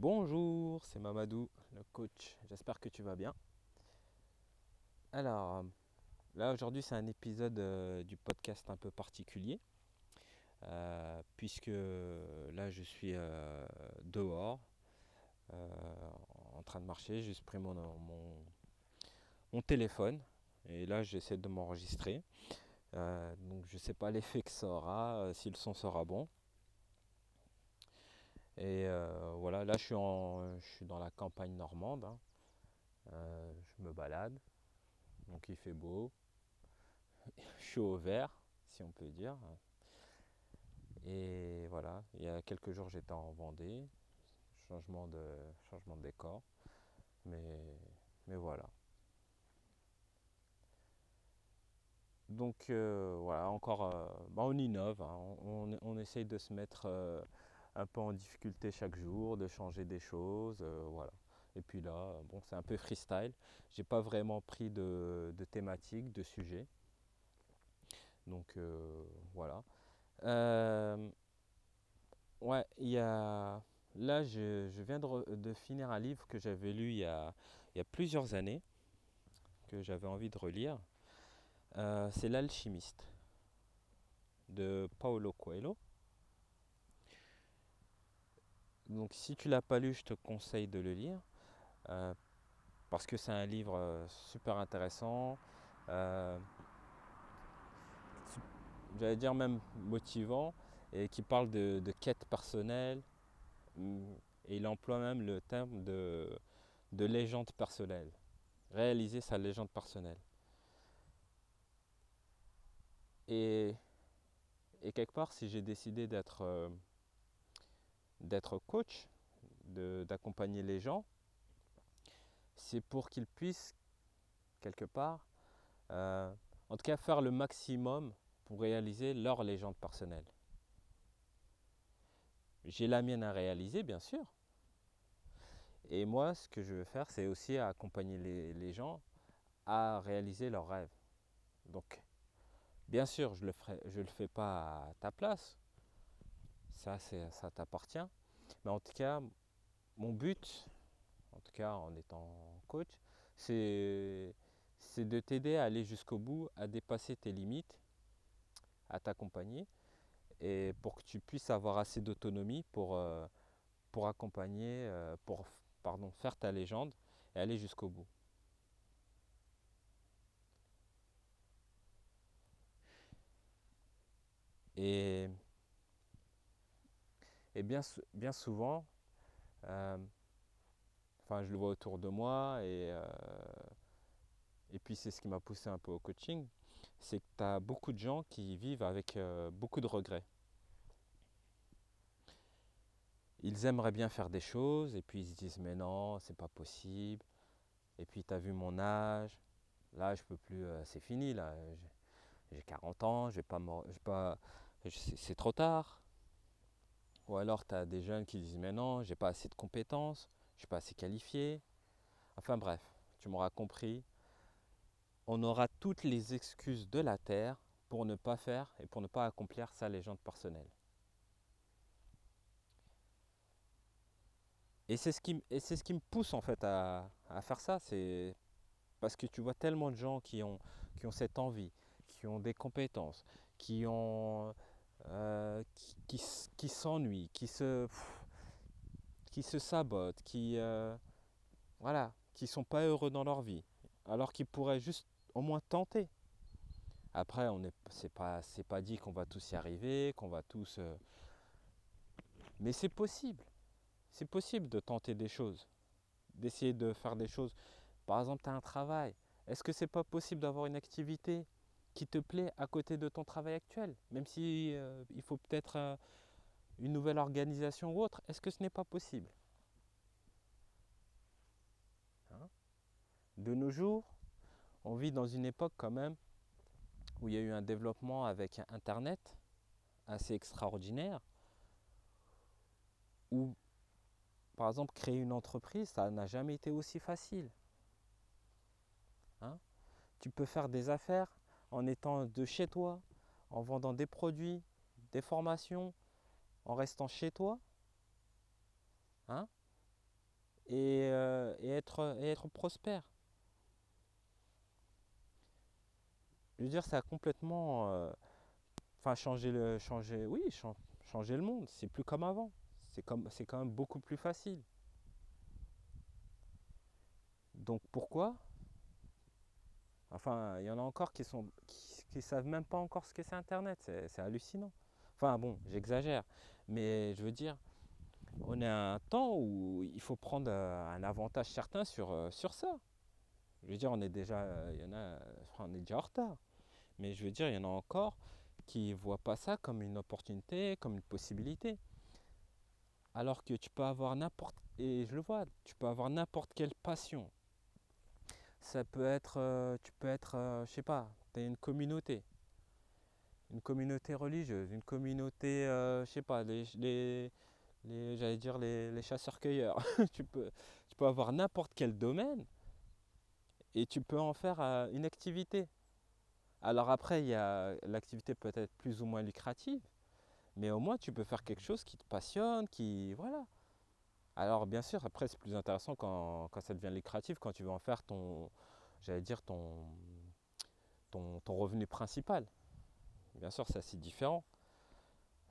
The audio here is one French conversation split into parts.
Bonjour, c'est Mamadou, le coach. J'espère que tu vas bien. Alors, là aujourd'hui c'est un épisode euh, du podcast un peu particulier, euh, puisque là je suis euh, dehors, en train de marcher, j'ai pris mon, mon, téléphone, et là j'essaie de m'enregistrer. donc je ne sais pas l'effet que ça aura, si le son sera bon. Et euh, voilà, là je suis, en, je suis dans la campagne normande. Hein. Euh, je me balade, donc il fait beau. je suis au vert, si on peut dire. Et voilà, il y a quelques jours j'étais en Vendée, changement de, changement de décor. Mais, mais voilà. Donc euh, voilà, encore, bah, on innove, hein. on, on, essaye de se mettre un peu en difficulté chaque jour, de changer des choses, euh, voilà. Et puis là, bon, c'est un peu freestyle. J'ai pas vraiment pris de, thématique, de sujet. Donc euh, voilà. Euh, ouais, il y a. Là, je, viens de, finir un livre que j'avais lu il y, a, il y, a, plusieurs années, que j'avais envie de relire. c'est L'Alchimiste de Paulo Coelho. Donc si tu l'as pas lu, je te conseille de le lire. Euh, parce que c'est un livre euh, super intéressant. Euh, j'allais dire même motivant. Et qui parle de, quête personnelle. Et il emploie même le terme de, de légende personnelle. Réaliser sa légende personnelle. Et, et quelque part, si j'ai décidé d'être d'être coach, d'accompagner les gens, c'est pour qu'ils puissent, quelque part, euh, en tout cas faire le maximum pour réaliser leur légende personnelle. J'ai la mienne à réaliser, bien sûr. Et moi, ce que je veux faire, c'est aussi accompagner les, gens à réaliser leurs rêves. Donc, bien sûr, je ne le, le fais pas à ta place ça, ça t'appartient. Mais en tout cas, mon but, en tout cas en étant coach, c'est de t'aider à aller jusqu'au bout, à dépasser tes limites, à t'accompagner, et pour que tu puisses avoir assez d'autonomie pour, euh, pour accompagner, euh, pour pardon, faire ta légende et aller jusqu'au bout. Et et bien, souvent, euh, enfin je le vois autour de moi et, euh, et puis c'est ce qui m'a poussé un peu au coaching, c'est que tu as beaucoup de gens qui vivent avec euh, beaucoup de regrets. Ils aimeraient bien faire des choses et puis ils se disent mais non, c'est pas possible. Et puis tu as vu mon âge, là je peux plus, c'est fini là, j'ai 40 ans, pas c'est trop tard. Ou alors tu as des jeunes qui disent mais non, j'ai pas assez de compétences, je suis pas assez qualifié. Enfin bref, tu m'auras compris. On aura toutes les excuses de la terre pour ne pas faire et pour ne pas accomplir sa légende personnelle. Et c'est ce, qui, ce qui me pousse en fait à, à faire ça, c'est parce que tu vois tellement de gens qui ont, qui ont cette envie, qui ont des compétences, qui ont euh, qui, qui, s'ennuient, qui se, qui se sabotent, qui euh, voilà, qui sont pas heureux dans leur vie, alors qu'ils pourraient juste au moins tenter. Après, on n'est c'est pas c'est pas dit qu'on va tous y arriver, qu'on va tous, euh, mais c'est possible. C'est possible de tenter des choses, d'essayer de faire des choses. Par exemple, tu as un travail. Est-ce que c'est pas possible d'avoir une activité? Qui te plaît à côté de ton travail actuel, même si euh, il faut peut-être euh, une nouvelle organisation ou autre, est-ce que ce n'est pas possible? Hein? De nos jours, on vit dans une époque quand même où il y a eu un développement avec Internet assez extraordinaire, où par exemple créer une entreprise, ça n'a jamais été aussi facile. Hein? Tu peux faire des affaires en étant de chez toi, en vendant des produits, des formations, en restant chez toi. Hein et, euh, et être, prospère. Je veux dire, ça a complètement euh, enfin, changé le, oui, changer le monde. C'est plus comme avant. C'est quand même beaucoup plus facile. Donc pourquoi? Enfin, il y en a encore qui sont, qui, qui savent même pas encore ce que c'est Internet. C'est, hallucinant. Enfin bon, j'exagère. Mais je veux dire, on est à un temps où il faut prendre euh, un avantage certain sur, euh, sur ça. Je veux dire, on est déjà, euh, il y en a, on est déjà en retard. Mais je veux dire, il y en a encore qui ne voient pas ça comme une opportunité, comme une possibilité. Alors que tu peux avoir n'importe, et je le vois, tu peux avoir n'importe quelle passion. Ça peut être, euh, tu peux être, euh, je sais pas, tu as une communauté, une communauté religieuse, une communauté, euh, je sais pas, les, les, les- j'allais dire les, les chasseurs-cueilleurs. tu peux, tu peux avoir n'importe quel domaine et tu peux en faire euh, une activité. Alors après, l'activité peut être plus ou moins lucrative, mais au moins tu peux faire quelque chose qui te passionne, qui voilà. Alors bien sûr, après c'est plus intéressant quand, quand ça devient lucratif, quand tu veux en faire ton, j'allais dire ton, revenu principal. Bien sûr, c'est assez différent.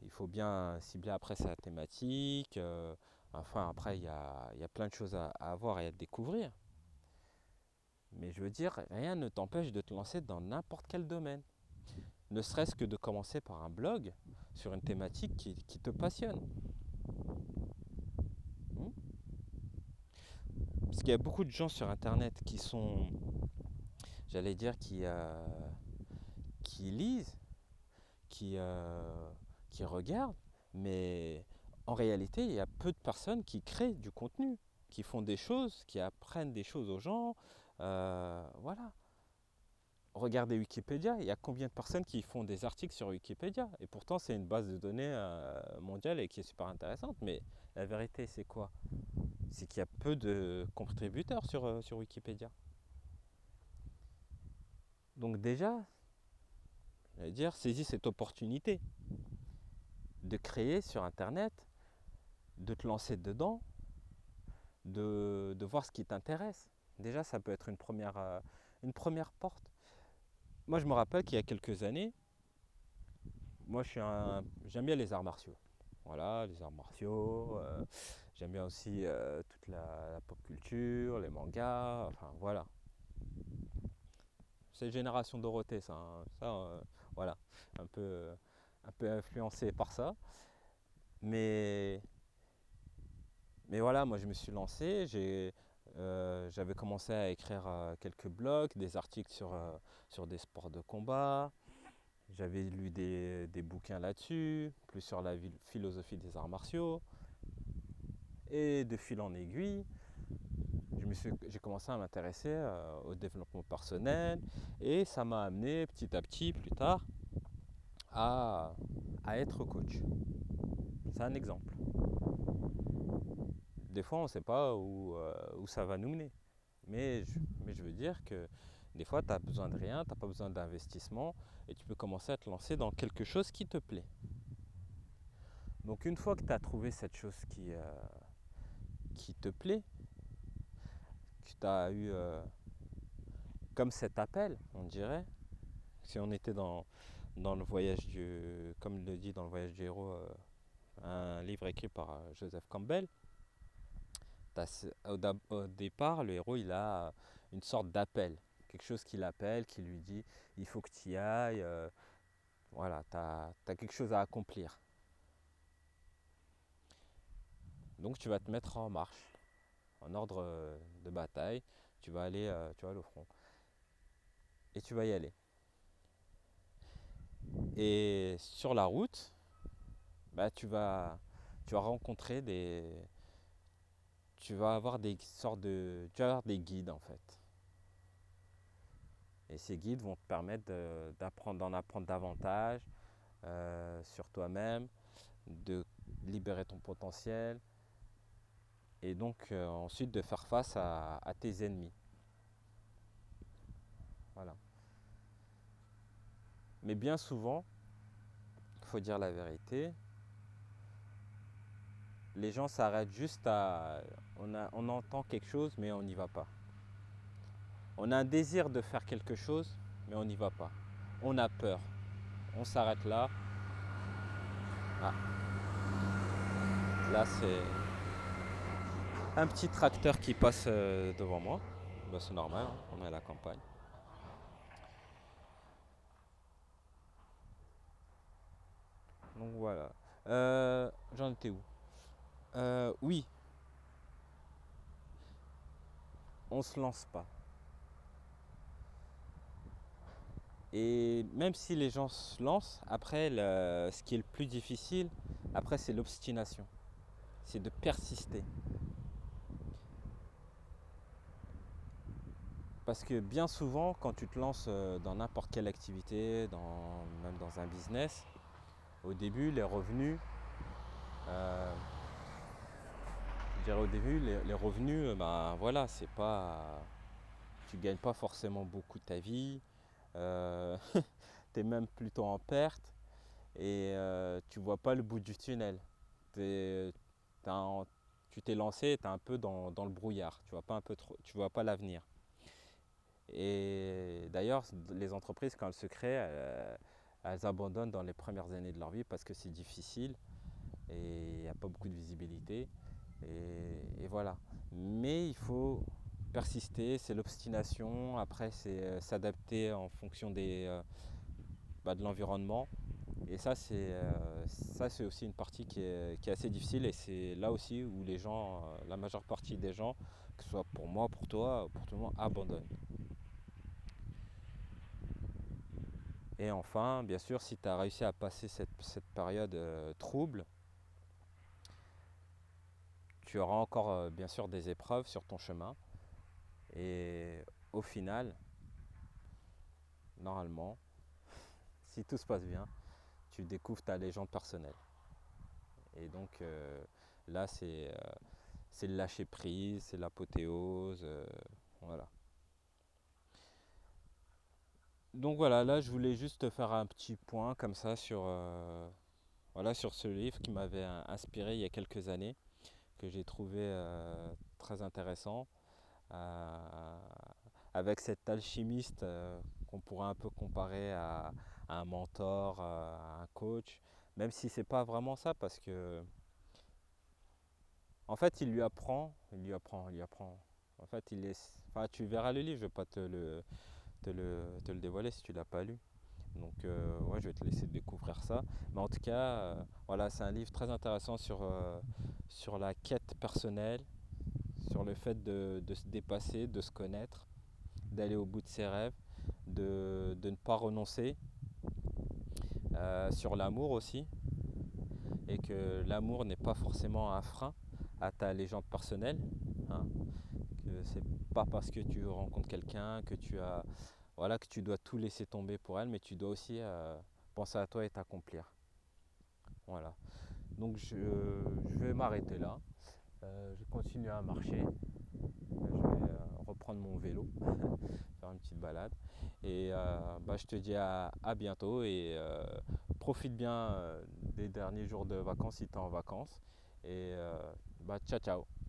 Il faut bien cibler après sa thématique. euh, enfin, après, il y a, plein de choses à, à voir et à découvrir. Mais je veux dire, rien ne t'empêche de te lancer dans n'importe quel domaine. Ne serait-ce que de commencer par un blog sur une thématique qui te passionne. Parce qu'il y a beaucoup de gens sur Internet qui sont, j'allais dire, qui, euh, qui lisent, qui, euh, qui regardent, mais en réalité, il y a peu de personnes qui créent du contenu, qui font des choses, qui apprennent des choses aux gens. euh, voilà. Regardez Wikipédia, il y a combien de personnes qui font des articles sur Wikipédia? Et pourtant, c'est une base de données mondiale et qui est super intéressante. Mais la vérité, c'est quoi? C'est qu'il y a peu de contributeurs sur, euh, sur Wikipédia. Donc déjà, j'allais dire, saisis cette opportunité de créer sur Internet, de te lancer dedans, de, voir ce qui t'intéresse. Déjà, ça peut être une première, euh, une première porte. Moi, je me rappelle qu'il y a quelques années, moi, je suis j'aime bien les arts martiaux. Voilà, les arts martiaux. euh, j'aime bien aussi euh, toute la, pop culture, les mangas. Enfin, voilà. C'est génération Dorothée, ça. hein. Euh, voilà, un peu, euh, un peu influencé par ça. Mais, mais voilà, moi, je me suis lancé. J'ai, j'avais commencé à écrire quelques blogs, des articles sur, sur des sports de combat. J'avais lu des, des bouquins là-dessus, plus sur la philosophie des arts martiaux. Et de fil en aiguille, j'ai commencé à m'intéresser euh, au développement personnel. Et ça m'a amené petit à petit, plus tard, à, à être coach. C'est un exemple. Des fois, on ne sait pas où, euh, où ça va nous mener. Mais je, mais je veux dire que des fois, tu n'as besoin de rien, tu n'as pas besoin d'investissement et tu peux commencer à te lancer dans quelque chose qui te plaît. Donc une fois que tu as trouvé cette chose qui, euh, qui te plaît, que tu as eu euh, comme cet appel, on dirait, si on était dans, dans le voyage du, comme le dit dans le voyage du héros, euh, un livre écrit par euh, Joseph Campbell, au, départ, le héros, il a une sorte d'appel, quelque chose qui l'appelle, qui lui dit, il faut que tu y ailles, voilà, tu as, quelque chose à accomplir. Donc tu vas te mettre en marche, en ordre euh, de bataille, tu vas aller, euh, tu vas au front. Et tu vas y aller. Et sur la route, bah, tu vas, rencontrer des, tu vas avoir des sortes de, tu vas avoir des guides en fait. Et ces guides vont te permettre d'apprendre, d'en apprendre davantage euh, sur toi-même, de libérer ton potentiel et donc euh, ensuite de faire face à, tes ennemis. Voilà. Mais bien souvent, il faut dire la vérité, les gens s'arrêtent juste à... On, on entend quelque chose, mais on n'y va pas. On a un désir de faire quelque chose, mais on n'y va pas. On a peur. On s'arrête là. Ah. Là, c'est un petit tracteur qui passe euh, devant moi. Bah, c'est normal, hein, on est à la campagne. Donc voilà. Euh, J'en étais où? Euh, Oui. On se lance pas. Et même si les gens se lancent, après, ce qui est le plus difficile, après, c'est l'obstination. C'est de persister. Parce que bien souvent, quand tu te lances euh, dans n'importe quelle activité, même dans un business, au début, les revenus, euh, je dirais au début, les, revenus, ben voilà, c'est pas, tu gagnes pas forcément beaucoup de ta vie, euh, tu es même plutôt en perte et euh, tu vois pas le bout du tunnel. tu t'es lancé, tu es un peu dans, le brouillard, tu vois pas un peu tu vois pas l'avenir. Et d'ailleurs, les entreprises, quand elles se créent, elles abandonnent dans les premières années de leur vie parce que c'est difficile et il n'y a pas beaucoup de visibilité. Et, voilà. Mais il faut persister, c'est l'obstination. Après, c'est euh, s'adapter en fonction euh, bah, de l'environnement. Et ça, c'est euh, ça, c'est aussi une partie qui est, qui est assez difficile. Et c'est là aussi où les gens, la majeure partie des gens, que ce soit pour moi, pour toi, pour tout le monde, abandonnent. Et enfin, bien sûr, si tu as réussi à passer cette, période euh, trouble, tu auras encore euh, bien sûr des épreuves sur ton chemin. Et au final, normalement, si tout se passe bien, tu découvres ta légende personnelle. Et donc euh, là, c'est le lâcher prise, c'est l'apothéose. voilà donc voilà, là je voulais juste faire un petit point comme ça sur, euh, ce livre qui m'avait inspiré il y a quelques années, que j'ai trouvé euh, très intéressant, euh, avec cet alchimiste qu'on pourrait un peu comparer à, un mentor, à un coach, même si c'est pas vraiment ça parce que en fait il lui apprend, il lui apprend, il lui apprend. En fait il est, enfin tu verras le livre, je vais pas te le te le, dévoiler si tu l'as pas lu. Donc euh, ouais, je vais te laisser découvrir ça. Mais en tout cas, euh, voilà, c'est un livre très intéressant sur, euh, la quête personnelle, sur le fait de, se dépasser, de se connaître, d'aller au bout de ses rêves, de, de ne pas renoncer, sur l'amour aussi, et que l'amour n'est pas forcément un frein à ta légende personnelle. Hein que pas parce que tu rencontres quelqu'un que tu as voilà que tu dois tout laisser tomber pour elle, mais tu dois aussi euh, penser à toi et t'accomplir. Voilà. Donc je, vais m'arrêter là. Euh, je continue à marcher. Je vais euh, reprendre mon vélo, faire une petite balade. Et bah, je te dis à, bientôt et profite bien des derniers jours de vacances si tu es en vacances. Et bah, ciao ciao